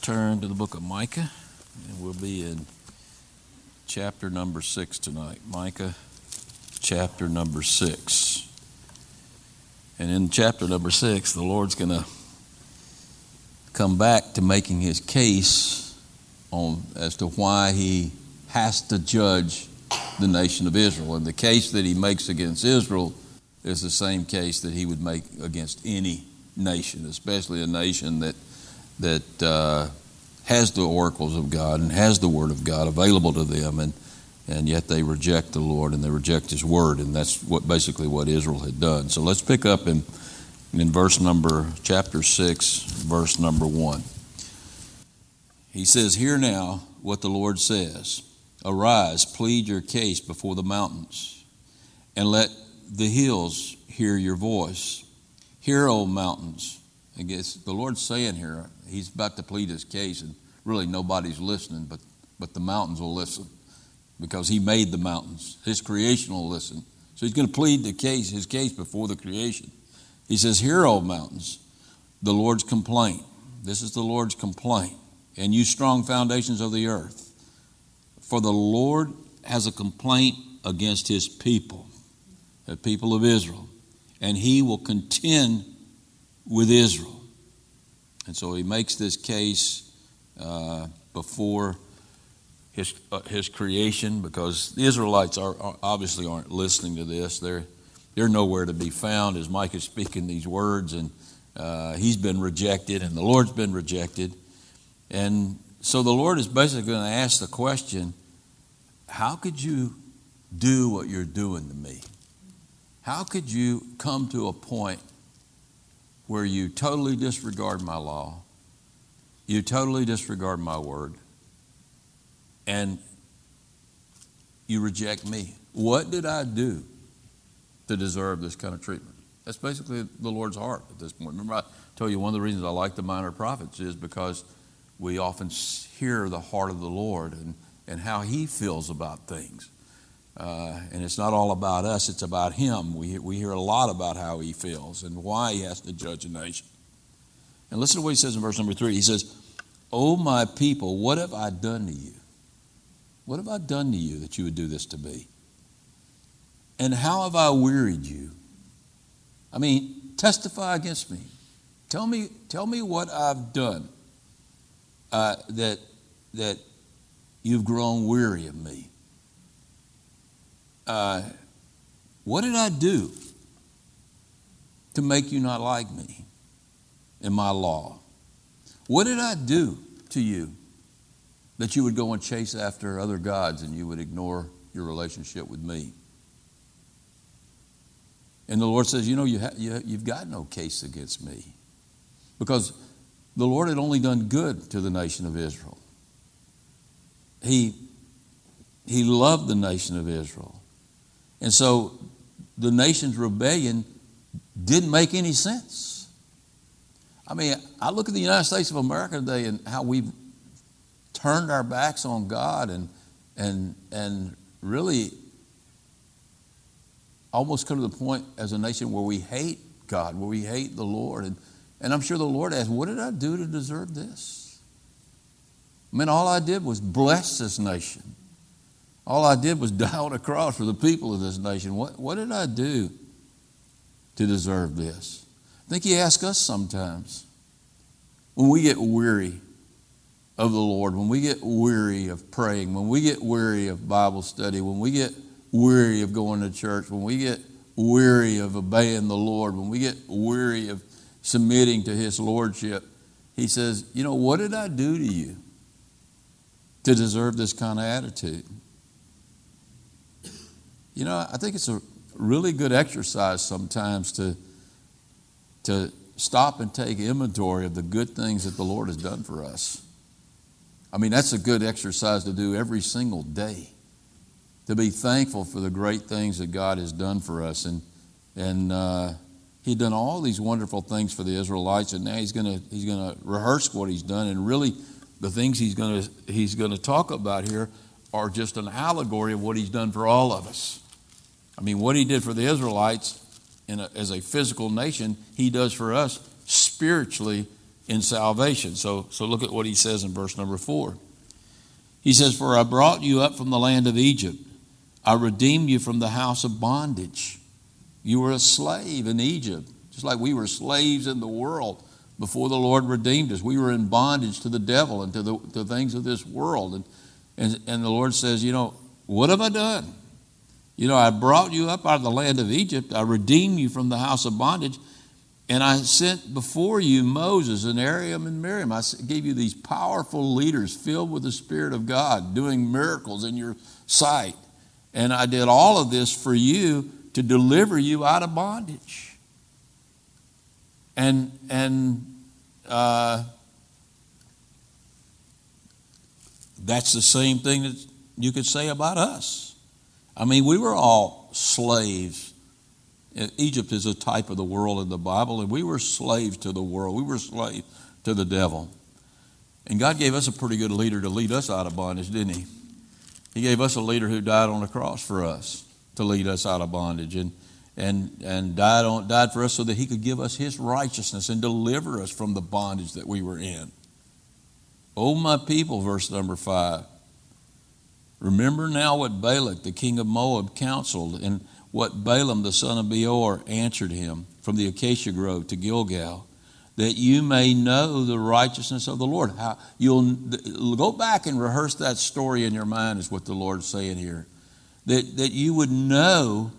turn to the book of Micah, and we'll be in chapter number six tonight. Micah, chapter number six. And in chapter number six, the Lord's going to come back to making his case on as to why he has to judge the nation of Israel. And the case that he makes against Israel is the same case that he would make against any nation, especially a nation that that uh, has the oracles of God and has the Word of God available to them, and and yet they reject the Lord and they reject His Word, and that's what basically what Israel had done. So let's pick up in in verse number chapter six, verse number one. He says, "Hear now what the Lord says: Arise, plead your case before the mountains, and let the hills hear your voice. Hear, O mountains." Guess the Lord's saying here, He's about to plead His case, and really nobody's listening, but, but the mountains will listen because He made the mountains. His creation will listen. So He's going to plead the case, His case before the creation. He says, Hear, O mountains, the Lord's complaint. This is the Lord's complaint. And you strong foundations of the earth. For the Lord has a complaint against his people, the people of Israel, and he will contend with Israel. And so he makes this case uh, before his, uh, his creation because the Israelites are, are, obviously aren't listening to this. They're, they're nowhere to be found as Micah is speaking these words, and uh, he's been rejected, and the Lord's been rejected. And so the Lord is basically going to ask the question How could you do what you're doing to me? How could you come to a point where you totally disregard my law, you totally disregard my word, and you reject me? What did I do to deserve this kind of treatment? That's basically the Lord's heart at this point. Remember, I told you one of the reasons I like the minor prophets is because we often hear the heart of the Lord and, and how He feels about things. Uh, and it's not all about us, it's about Him. We, we hear a lot about how He feels and why He has to judge a nation. And listen to what He says in verse number three. He says, Oh, my people, what have I done to you? What have I done to you that you would do this to me? And how have I wearied you? I mean, testify against me. Tell me, tell me what I've done uh, that, that you've grown weary of me. Uh, what did I do to make you not like me in my law? What did I do to you that you would go and chase after other gods and you would ignore your relationship with me? And the Lord says, You know, you, ha- you, you've got no case against me because the Lord had only done good to the nation of Israel. He, he loved the nation of Israel. And so the nation's rebellion didn't make any sense. I mean, I look at the United States of America today and how we've turned our backs on God and, and, and really almost come to the point as a nation where we hate God, where we hate the Lord. And, and I'm sure the Lord asked, What did I do to deserve this? I mean, all I did was bless this nation. All I did was die on a cross for the people of this nation. What, what did I do to deserve this? I think He asks us sometimes when we get weary of the Lord, when we get weary of praying, when we get weary of Bible study, when we get weary of going to church, when we get weary of obeying the Lord, when we get weary of submitting to His Lordship, He says, You know, what did I do to you to deserve this kind of attitude? You know, I think it's a really good exercise sometimes to, to stop and take inventory of the good things that the Lord has done for us. I mean, that's a good exercise to do every single day. To be thankful for the great things that God has done for us. And, and uh, He'd done all these wonderful things for the Israelites, and now He's going to he's gonna rehearse what He's done. And really, the things He's going to he's gonna talk about here are just an allegory of what He's done for all of us. I mean, what He did for the Israelites a, as a physical nation, He does for us spiritually in salvation. So, so look at what he says in verse number four. He says, For I brought you up from the land of Egypt, I redeemed you from the house of bondage. You were a slave in Egypt, just like we were slaves in the world before the Lord redeemed us. We were in bondage to the devil and to the to things of this world. And, and, and the Lord says, You know, what have I done? You know, I brought you up out of the land of Egypt, I redeemed you from the house of bondage. And I sent before you Moses and Aaron and Miriam. I gave you these powerful leaders filled with the Spirit of God, doing miracles in your sight. And I did all of this for you to deliver you out of bondage. And, and uh, that's the same thing that you could say about us. I mean, we were all slaves Egypt is a type of the world in the Bible, and we were slaves to the world. We were slaves to the devil. And God gave us a pretty good leader to lead us out of bondage, didn't He? He gave us a leader who died on the cross for us to lead us out of bondage and, and, and died, on, died for us so that He could give us His righteousness and deliver us from the bondage that we were in. Oh, my people, verse number five. Remember now what Balak, the king of Moab, counseled and what Balaam the son of Beor answered him from the acacia grove to Gilgal, that you may know the righteousness of the Lord. How you'll go back and rehearse that story in your mind is what the Lord's saying here. That that you would know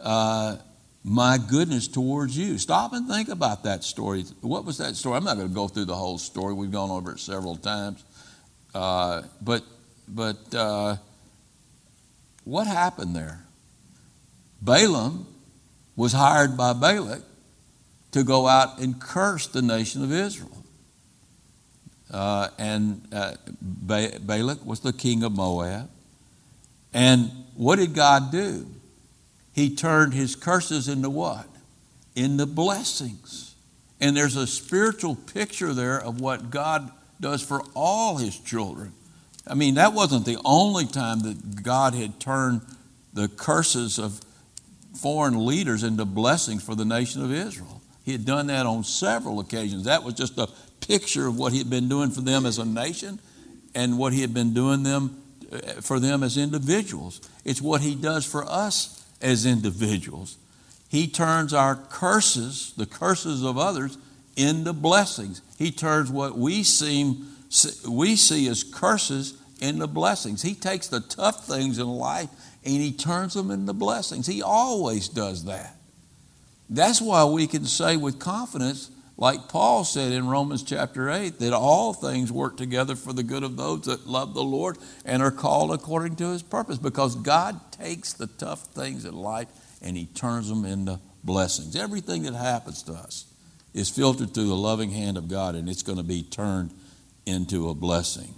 uh, my goodness towards you. Stop and think about that story. What was that story? I'm not going to go through the whole story. We've gone over it several times. Uh, but but uh, what happened there? Balaam was hired by Balak to go out and curse the nation of Israel. Uh, and uh, ba- Balak was the king of Moab. And what did God do? He turned his curses into what? Into blessings. And there's a spiritual picture there of what God does for all his children. I mean, that wasn't the only time that God had turned the curses of foreign leaders into blessings for the nation of Israel. He had done that on several occasions. That was just a picture of what he had been doing for them as a nation and what he had been doing them uh, for them as individuals. It's what he does for us as individuals. He turns our curses, the curses of others, into blessings. He turns what we seem we see as curses into blessings. He takes the tough things in life and He turns them into blessings. He always does that. That's why we can say with confidence, like Paul said in Romans chapter 8, that all things work together for the good of those that love the Lord and are called according to His purpose, because God takes the tough things in life and He turns them into blessings. Everything that happens to us is filtered through the loving hand of God, and it's going to be turned into a blessing.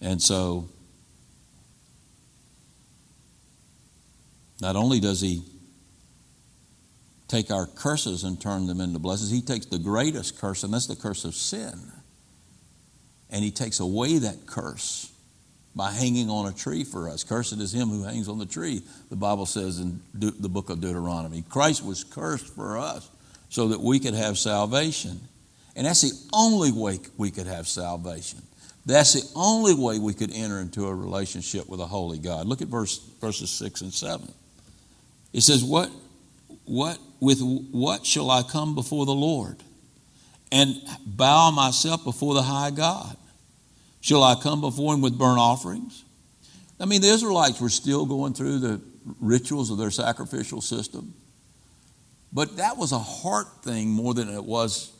And so Not only does he take our curses and turn them into blessings, he takes the greatest curse, and that's the curse of sin. And he takes away that curse by hanging on a tree for us. Cursed is him who hangs on the tree, the Bible says in De- the book of Deuteronomy. Christ was cursed for us so that we could have salvation. And that's the only way we could have salvation. That's the only way we could enter into a relationship with a holy God. Look at verse, verses 6 and 7. It says, What, what, with what shall I come before the Lord and bow myself before the high God? Shall I come before him with burnt offerings? I mean, the Israelites were still going through the rituals of their sacrificial system. But that was a heart thing more than it was.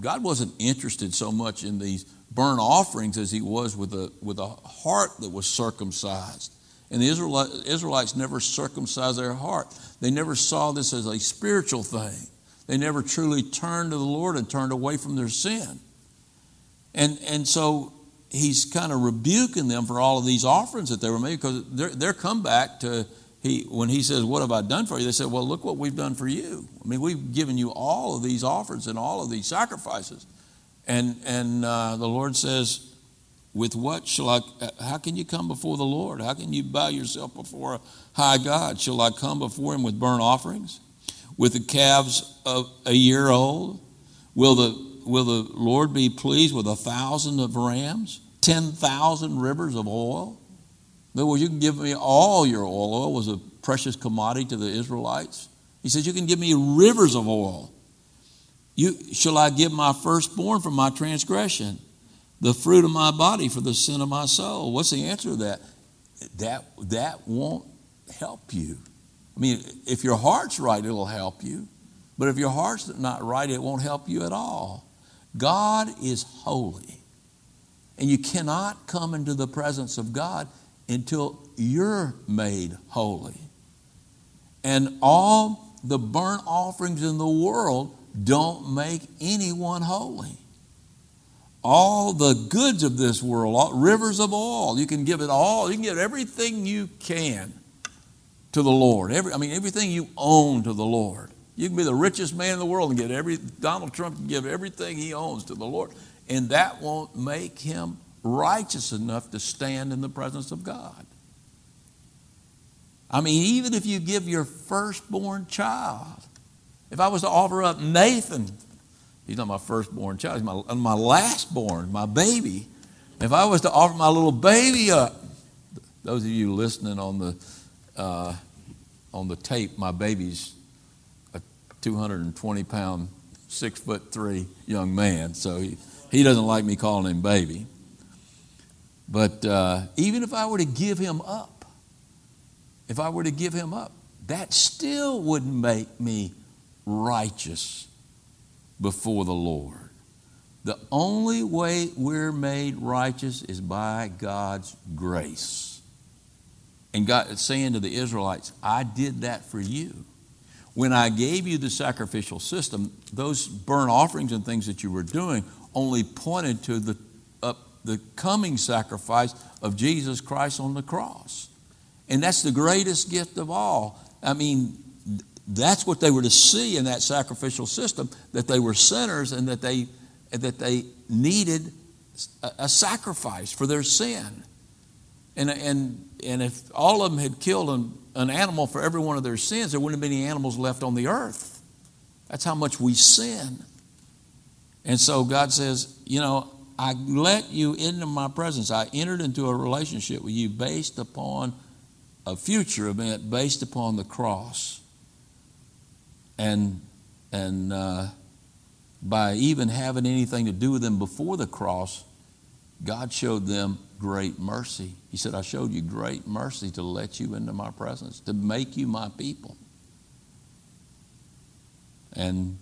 God wasn't interested so much in these burnt offerings as he was with a, with a heart that was circumcised. And the Israelites never circumcised their heart. They never saw this as a spiritual thing. They never truly turned to the Lord and turned away from their sin. And, and so he's kind of rebuking them for all of these offerings that they were making because they're, they're come back to he when he says, What have I done for you? They said, Well, look what we've done for you. I mean, we've given you all of these offerings and all of these sacrifices. And, and uh, the Lord says, with what shall I, uh, how can you come before the Lord? How can you bow yourself before a high God? Shall I come before him with burnt offerings? With the calves of a year old? Will the, will the Lord be pleased with a thousand of rams, 10,000 rivers of oil? In other words, you can give me all your oil. Oil was a precious commodity to the Israelites. He says, You can give me rivers of oil. You, shall I give my firstborn for my transgression, the fruit of my body for the sin of my soul? What's the answer to that? That, that won't help you. I mean, if your heart's right, it'll help you. But if your heart's not right, it won't help you at all. God is holy. And you cannot come into the presence of God until you're made holy. And all the burnt offerings in the world don't make anyone holy. All the goods of this world, all, rivers of oil, you can give it all. You can give everything you can to the Lord. Every, I mean, everything you own to the Lord. You can be the richest man in the world and get every, Donald Trump can give everything he owns to the Lord. And that won't make him righteous enough to stand in the presence of God. I mean, even if you give your firstborn child, if I was to offer up Nathan, he's not my firstborn child, he's my, my lastborn, my baby. If I was to offer my little baby up, those of you listening on the uh, on the tape, my baby's a 220 pound, six foot three young man, so he, he doesn't like me calling him baby. But uh, even if I were to give him up, if I were to give him up, that still wouldn't make me righteous before the Lord. The only way we're made righteous is by God's grace. And God is saying to the Israelites, I did that for you. When I gave you the sacrificial system, those burnt offerings and things that you were doing only pointed to the, uh, the coming sacrifice of Jesus Christ on the cross. And that's the greatest gift of all. I mean, that's what they were to see in that sacrificial system that they were sinners and that they, that they needed a, a sacrifice for their sin. And, and, and if all of them had killed an, an animal for every one of their sins, there wouldn't have been any animals left on the earth. That's how much we sin. And so God says, You know, I let you into my presence. I entered into a relationship with you based upon a future event, based upon the cross. And, and uh, by even having anything to do with them before the cross, God showed them great mercy. He said, I showed you great mercy to let you into my presence, to make you my people. And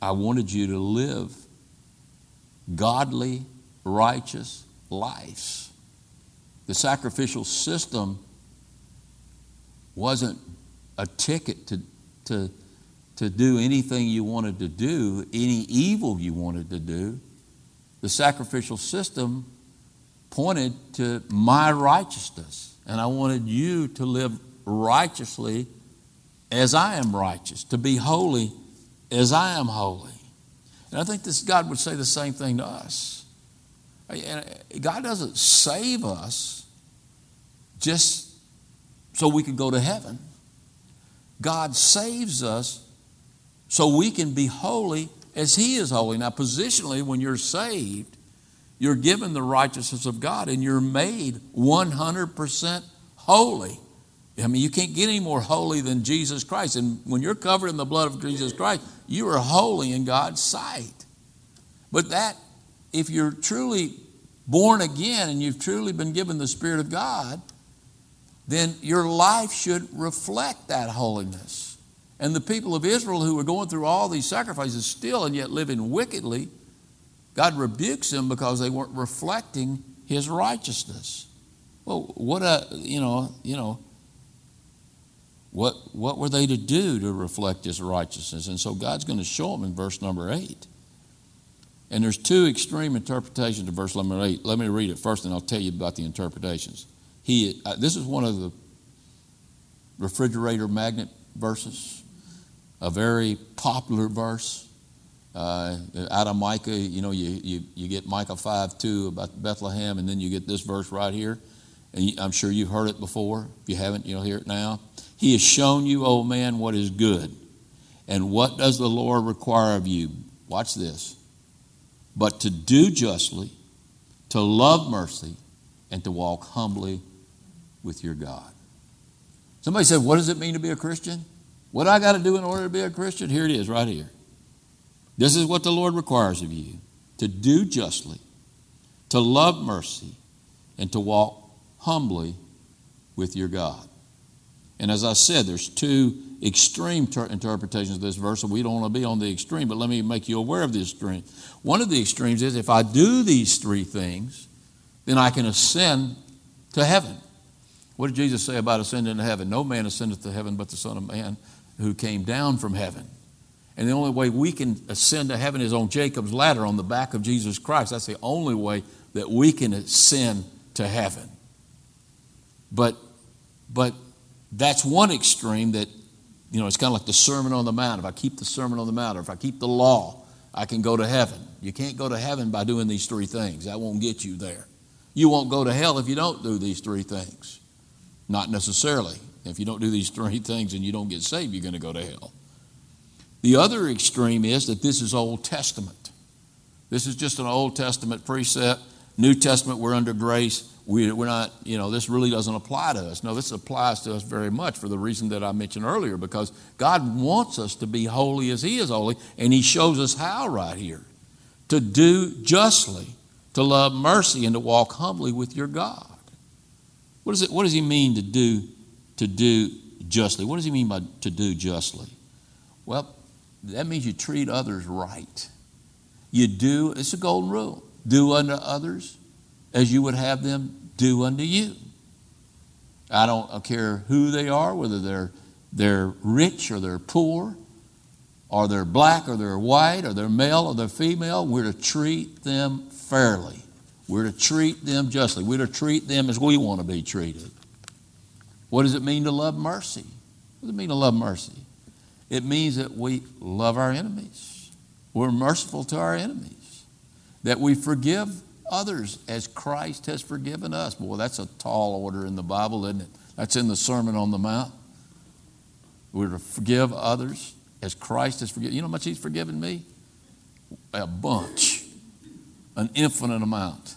I wanted you to live godly, righteous lives. The sacrificial system wasn't a ticket to, to to do anything you wanted to do, any evil you wanted to do. The sacrificial system pointed to my righteousness, and I wanted you to live righteously as I am righteous, to be holy as I am holy. And I think this God would say the same thing to us. God doesn't save us just so we can go to heaven. God saves us so we can be holy as He is holy. Now, positionally, when you're saved, you're given the righteousness of God and you're made 100% holy. I mean, you can't get any more holy than Jesus Christ. And when you're covered in the blood of Jesus Christ, you are holy in God's sight. But that, if you're truly born again and you've truly been given the Spirit of God, then your life should reflect that holiness. And the people of Israel who were going through all these sacrifices still and yet living wickedly, God rebukes them because they weren't reflecting his righteousness. Well, what a, you know, you know, what, what were they to do to reflect his righteousness? And so God's going to show them in verse number 8. And there's two extreme interpretations of verse number 8. Let me read it first and I'll tell you about the interpretations. He, uh, this is one of the refrigerator magnet verses a very popular verse. Uh, out of Micah, you know, you, you, you get Micah 5 2 about Bethlehem, and then you get this verse right here. And I'm sure you've heard it before. If you haven't, you'll hear it now. He has shown you, O man, what is good. And what does the Lord require of you? Watch this. But to do justly, to love mercy, and to walk humbly with your God. Somebody said, What does it mean to be a Christian? What I got to do in order to be a Christian? Here it is, right here. This is what the Lord requires of you to do justly, to love mercy, and to walk humbly with your God. And as I said, there's two extreme ter- interpretations of this verse, and we don't want to be on the extreme, but let me make you aware of the extreme. One of the extremes is if I do these three things, then I can ascend to heaven. What did Jesus say about ascending to heaven? No man ascendeth to heaven but the Son of Man who came down from heaven. And the only way we can ascend to heaven is on Jacob's ladder on the back of Jesus Christ. That's the only way that we can ascend to heaven. But, but that's one extreme that, you know, it's kind of like the Sermon on the Mount. If I keep the Sermon on the Mount, or if I keep the law, I can go to heaven. You can't go to heaven by doing these three things. That won't get you there. You won't go to hell if you don't do these three things. Not necessarily. If you don't do these three things and you don't get saved, you're going to go to hell. The other extreme is that this is Old Testament. This is just an Old Testament precept. New Testament, we're under grace. We, are not, you know, this really doesn't apply to us. No, this applies to us very much for the reason that I mentioned earlier, because God wants us to be holy as He is holy, and He shows us how right here to do justly, to love mercy, and to walk humbly with your God. What, is it, what does He mean to do, to do justly? What does He mean by to do justly? Well, that means you treat others right. You do, it's a golden rule do unto others as you would have them do unto you. I don't care who they are, whether they're, they're rich or they're poor, or they're black or they're white, or they're male or they're female. We're to treat them fairly. We're to treat them justly. We're to treat them as we want to be treated. What does it mean to love mercy? What does it mean to love mercy? It means that we love our enemies. We're merciful to our enemies. That we forgive others as Christ has forgiven us. Boy, that's a tall order in the Bible, isn't it? That's in the Sermon on the Mount. We're to forgive others as Christ has forgiven. You know how much He's forgiven me? A bunch, an infinite amount.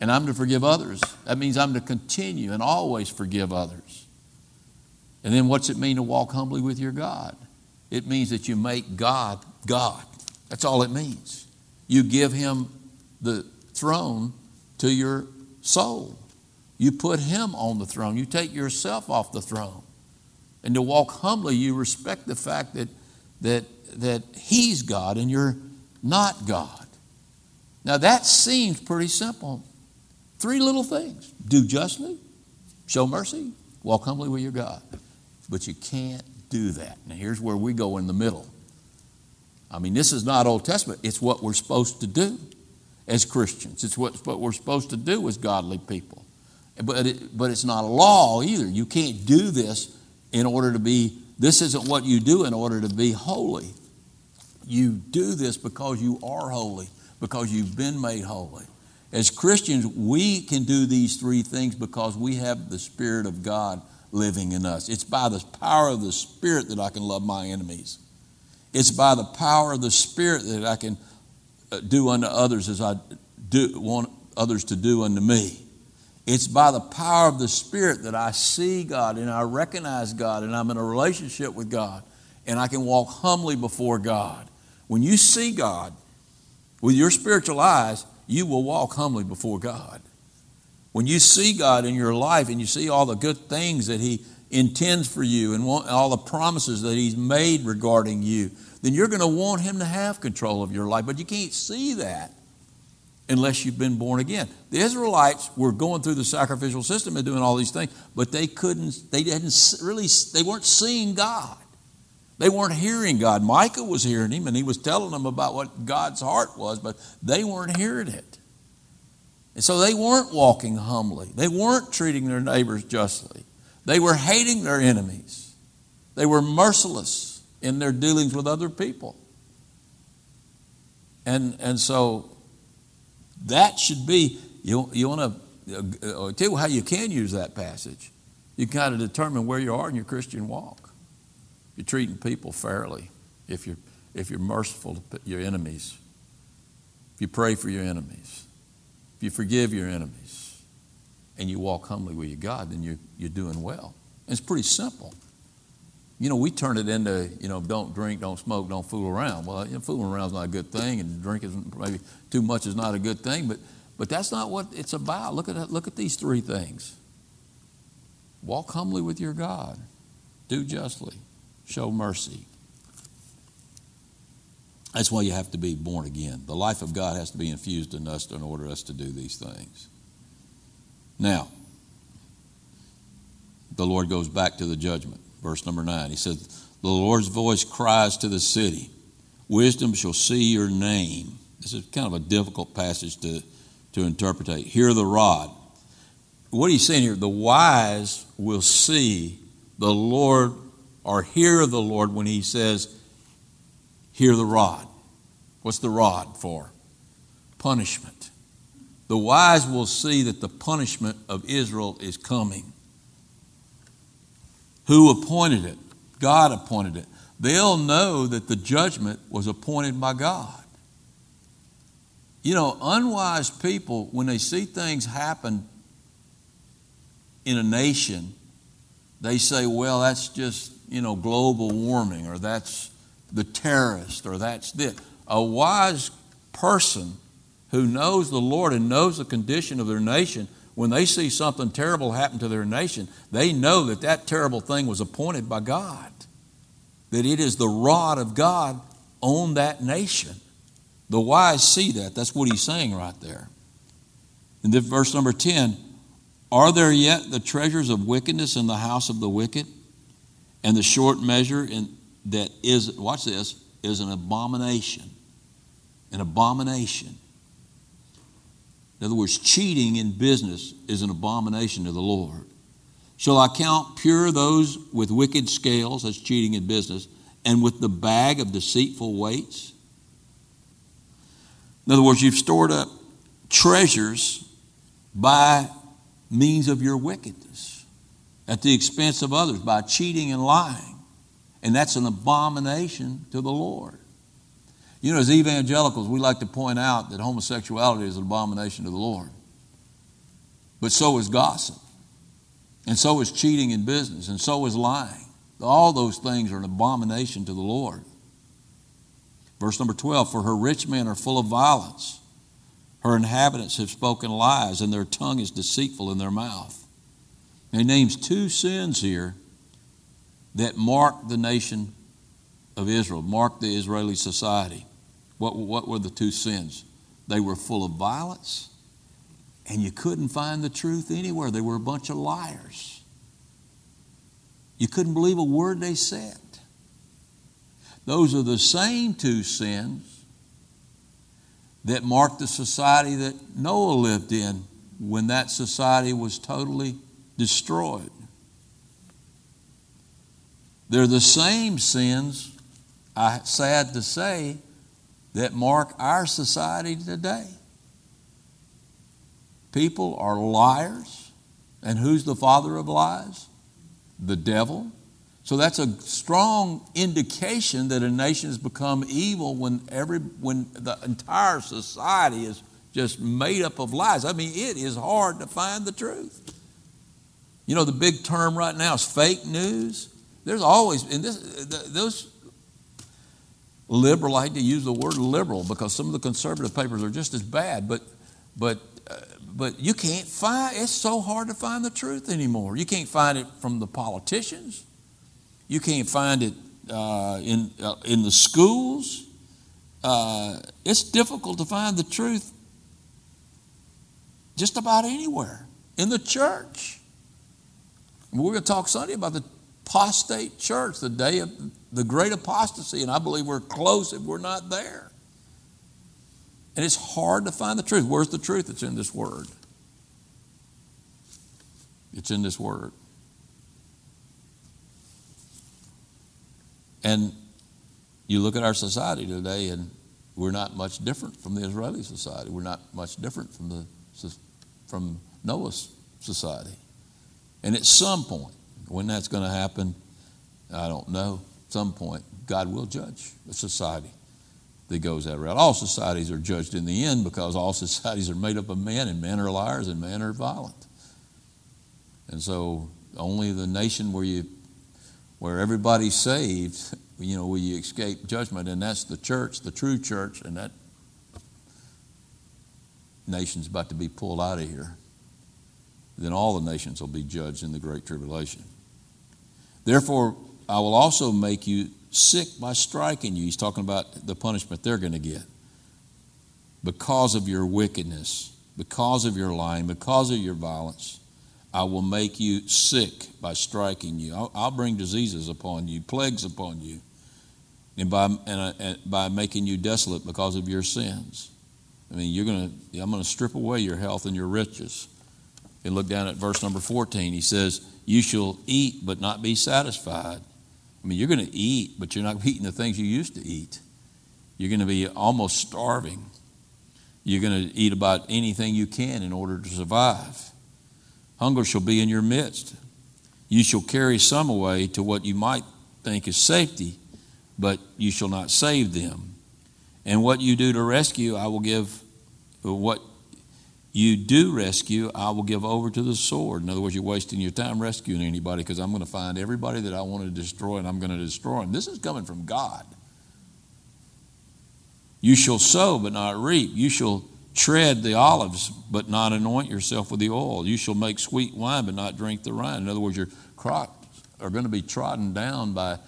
And I'm to forgive others. That means I'm to continue and always forgive others. And then what's it mean to walk humbly with your God? It means that you make God God. That's all it means. You give Him the throne to your soul. You put Him on the throne. You take yourself off the throne. And to walk humbly, you respect the fact that, that, that He's God and you're not God. Now that seems pretty simple. Three little things do justly, show mercy, walk humbly with your God. But you can't do that. Now, here's where we go in the middle. I mean, this is not Old Testament, it's what we're supposed to do as Christians, it's what, what we're supposed to do as godly people. But, it, but it's not a law either. You can't do this in order to be, this isn't what you do in order to be holy. You do this because you are holy, because you've been made holy. As Christians, we can do these three things because we have the Spirit of God living in us. It's by the power of the Spirit that I can love my enemies. It's by the power of the Spirit that I can uh, do unto others as I do, want others to do unto me. It's by the power of the Spirit that I see God and I recognize God and I'm in a relationship with God and I can walk humbly before God. When you see God with your spiritual eyes, you will walk humbly before God. When you see God in your life and you see all the good things that He intends for you and all the promises that He's made regarding you, then you're going to want Him to have control of your life. But you can't see that unless you've been born again. The Israelites were going through the sacrificial system and doing all these things, but they couldn't, they didn't really, they weren't seeing God. They weren't hearing God. Micah was hearing him and he was telling them about what God's heart was, but they weren't hearing it. And so they weren't walking humbly. They weren't treating their neighbors justly. They were hating their enemies. They were merciless in their dealings with other people. And, and so that should be, you, you want to uh, tell you how you can use that passage. You kind of determine where you are in your Christian walk. You're treating people fairly, if you're, if you're merciful to your enemies, if you pray for your enemies, if you forgive your enemies, and you walk humbly with your God, then you're, you're doing well. And it's pretty simple. You know, we turn it into, you know, don't drink, don't smoke, don't fool around. Well, you know, fooling around is not a good thing, and drinking maybe too much is not a good thing, but, but that's not what it's about. Look at, look at these three things walk humbly with your God, do justly, show mercy. That's why you have to be born again. The life of God has to be infused in us in order us to do these things. Now, the Lord goes back to the judgment. Verse number nine. He says, The Lord's voice cries to the city, Wisdom shall see your name. This is kind of a difficult passage to, to interpret. Hear the rod. What he's saying here, the wise will see the Lord or hear the Lord when he says, Hear the rod. What's the rod for? Punishment. The wise will see that the punishment of Israel is coming. Who appointed it? God appointed it. They'll know that the judgment was appointed by God. You know, unwise people, when they see things happen in a nation, they say, well, that's just, you know, global warming, or that's the terrorist, or that's this. A wise person who knows the Lord and knows the condition of their nation when they see something terrible happen to their nation, they know that that terrible thing was appointed by God, that it is the rod of God on that nation. The wise see that. That's what he's saying right there. In then verse number 10 Are there yet the treasures of wickedness in the house of the wicked? And the short measure in, that is, watch this, is an abomination. An abomination. In other words, cheating in business is an abomination to the Lord. Shall I count pure those with wicked scales, that's cheating in business, and with the bag of deceitful weights? In other words, you've stored up treasures by means of your wickedness at the expense of others by cheating and lying. And that's an abomination to the Lord. You know, as evangelicals, we like to point out that homosexuality is an abomination to the Lord. But so is gossip. And so is cheating in business. And so is lying. All those things are an abomination to the Lord. Verse number 12 For her rich men are full of violence. Her inhabitants have spoken lies, and their tongue is deceitful in their mouth. He names two sins here that mark the nation of Israel, mark the Israeli society. What, what were the two sins? They were full of violence, and you couldn't find the truth anywhere. They were a bunch of liars. You couldn't believe a word they said. Those are the same two sins that marked the society that Noah lived in when that society was totally destroyed. They're the same sins, I, sad to say, that mark our society today. People are liars. And who's the father of lies? The devil. So that's a strong indication that a nation has become evil when every when the entire society is just made up of lies. I mean, it is hard to find the truth. You know, the big term right now is fake news. There's always, and this, those liberal. I hate to use the word liberal because some of the conservative papers are just as bad, but but uh, but you can't find. It's so hard to find the truth anymore. You can't find it from the politicians. You can't find it uh, in uh, in the schools. Uh, it's difficult to find the truth just about anywhere in the church. We're going to talk Sunday about the apostate church, the day of the great apostasy, and I believe we're close if we're not there. And it's hard to find the truth. Where's the truth? It's in this word. It's in this word. And you look at our society today, and we're not much different from the Israeli society. We're not much different from the from Noah's society. And at some point, when that's going to happen, I don't know. At some point, God will judge a society that goes that route. All societies are judged in the end because all societies are made up of men, and men are liars, and men are violent. And so, only the nation where you, where everybody's saved, you know, will you escape judgment, and that's the church, the true church, and that nation's about to be pulled out of here. Then all the nations will be judged in the great tribulation. Therefore, I will also make you sick by striking you. He's talking about the punishment they're going to get because of your wickedness, because of your lying, because of your violence. I will make you sick by striking you. I'll, I'll bring diseases upon you, plagues upon you, and by, and, and by making you desolate because of your sins. I mean, you're going to, I'm going to strip away your health and your riches. And look down at verse number 14. He says, You shall eat but not be satisfied. I mean, you're going to eat, but you're not eating the things you used to eat. You're going to be almost starving. You're going to eat about anything you can in order to survive. Hunger shall be in your midst. You shall carry some away to what you might think is safety, but you shall not save them. And what you do to rescue, I will give, what you do rescue, I will give over to the sword. In other words, you're wasting your time rescuing anybody because I'm going to find everybody that I want to destroy and I'm going to destroy them. This is coming from God. You shall sow but not reap. You shall tread the olives but not anoint yourself with the oil. You shall make sweet wine but not drink the wine. In other words, your crops are going to be trodden down by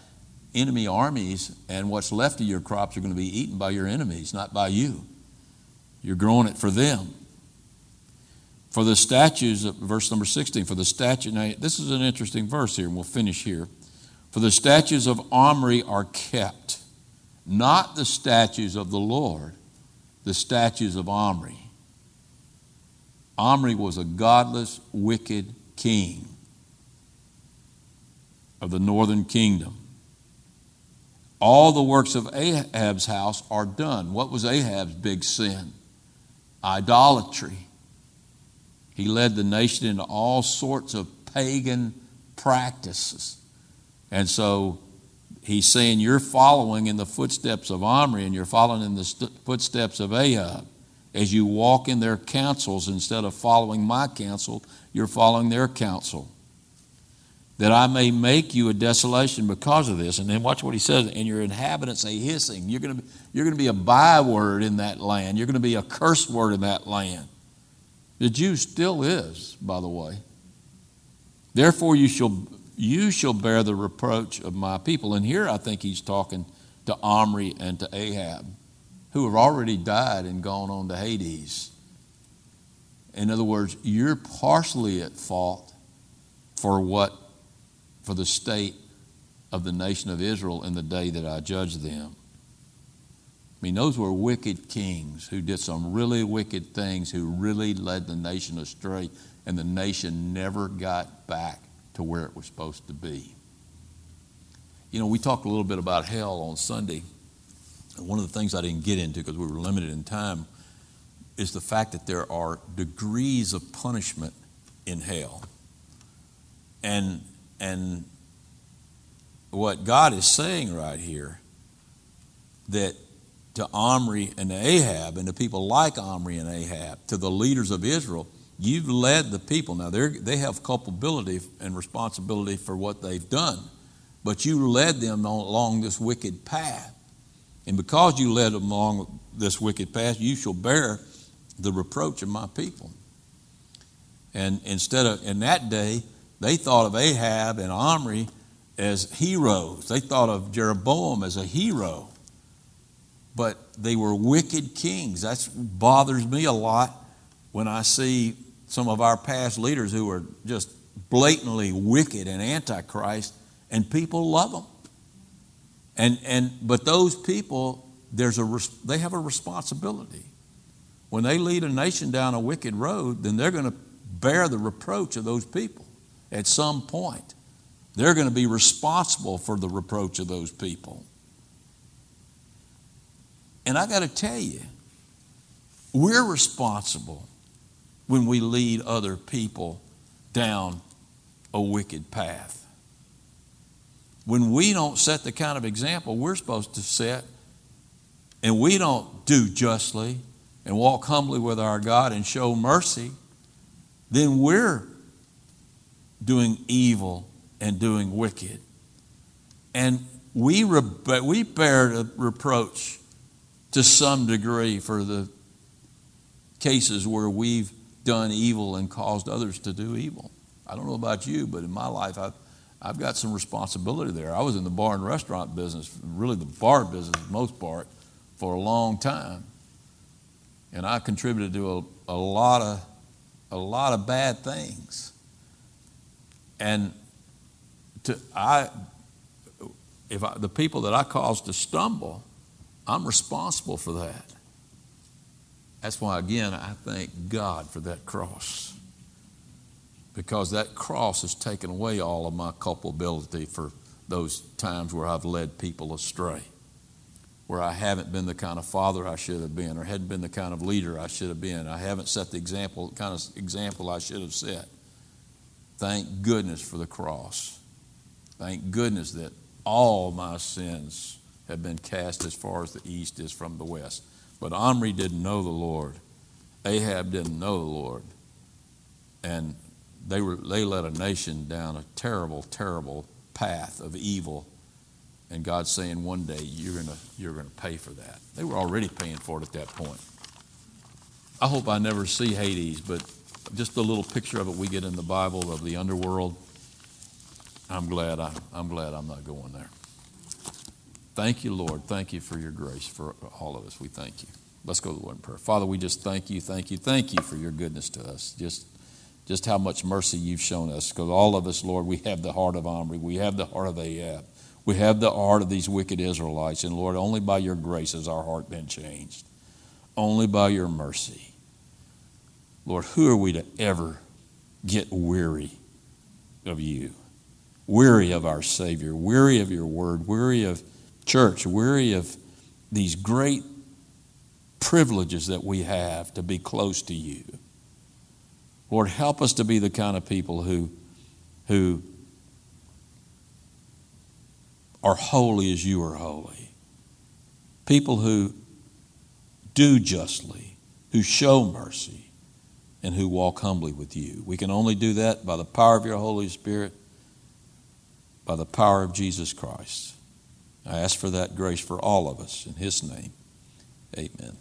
enemy armies, and what's left of your crops are going to be eaten by your enemies, not by you. You're growing it for them. For the statutes, verse number 16, for the statute, now this is an interesting verse here, and we'll finish here. For the statues of Omri are kept, not the statues of the Lord, the statues of Omri. Omri was a godless, wicked king of the northern kingdom. All the works of Ahab's house are done. What was Ahab's big sin? Idolatry. He led the nation into all sorts of pagan practices. And so he's saying, You're following in the footsteps of Omri and you're following in the st- footsteps of Ahab. As you walk in their counsels instead of following my counsel, you're following their counsel. That I may make you a desolation because of this. And then watch what he says, and your inhabitants a hissing. You're going to, be a byword in that land. You're going to be a curse word in that land. The Jew still is, by the way. Therefore, you shall, you shall bear the reproach of my people. And here I think he's talking to Omri and to Ahab, who have already died and gone on to Hades. In other words, you're partially at fault for what, for the state of the nation of Israel in the day that I judge them. I mean, those were wicked kings who did some really wicked things, who really led the nation astray, and the nation never got back to where it was supposed to be. You know, we talked a little bit about hell on Sunday. One of the things I didn't get into because we were limited in time is the fact that there are degrees of punishment in hell. And, and what God is saying right here that to Omri and Ahab and to people like Omri and Ahab, to the leaders of Israel, you've led the people. Now, they have culpability and responsibility for what they've done, but you led them along this wicked path. And because you led them along this wicked path, you shall bear the reproach of my people. And instead of, in that day, they thought of Ahab and Omri as heroes. They thought of Jeroboam as a hero but they were wicked kings. That bothers me a lot when I see some of our past leaders who are just blatantly wicked and antichrist, and people love them. And, and but those people, there's a they have a responsibility. When they lead a nation down a wicked road, then they're going to bear the reproach of those people at some point. They're going to be responsible for the reproach of those people. And I got to tell you, we're responsible when we lead other people down a wicked path. When we don't set the kind of example we're supposed to set, and we don't do justly and walk humbly with our God and show mercy, then we're doing evil and doing wicked. And we, re- we bear a reproach to some degree for the cases where we've done evil and caused others to do evil. I don't know about you, but in my life, I've, I've got some responsibility there. I was in the bar and restaurant business, really the bar business, for most part, for a long time. And I contributed to a, a lot of a lot of bad things. And to I if I, the people that I caused to stumble, I'm responsible for that. That's why, again, I thank God for that cross. Because that cross has taken away all of my culpability for those times where I've led people astray, where I haven't been the kind of father I should have been, or hadn't been the kind of leader I should have been. I haven't set the example, kind of example I should have set. Thank goodness for the cross. Thank goodness that all my sins have been cast as far as the east is from the west. But Omri didn't know the Lord. Ahab didn't know the Lord. And they, were, they led a nation down a terrible, terrible path of evil. And God's saying one day you're going you're going to pay for that. They were already paying for it at that point. I hope I never see Hades, but just a little picture of it we get in the Bible of the underworld. I'm glad I, I'm glad I'm not going there. Thank you, Lord. Thank you for your grace for all of us. We thank you. Let's go to the Lord in prayer. Father, we just thank you, thank you, thank you for your goodness to us. Just, just how much mercy you've shown us. Because all of us, Lord, we have the heart of Omri. We have the heart of Ahab. We have the heart of these wicked Israelites. And Lord, only by your grace has our heart been changed. Only by your mercy. Lord, who are we to ever get weary of you? Weary of our Savior, weary of your word, weary of church, weary of these great privileges that we have to be close to you. Lord, help us to be the kind of people who, who are holy as you are holy. People who do justly, who show mercy, and who walk humbly with you. We can only do that by the power of your Holy Spirit, by the power of Jesus Christ. I ask for that grace for all of us. In His name, amen.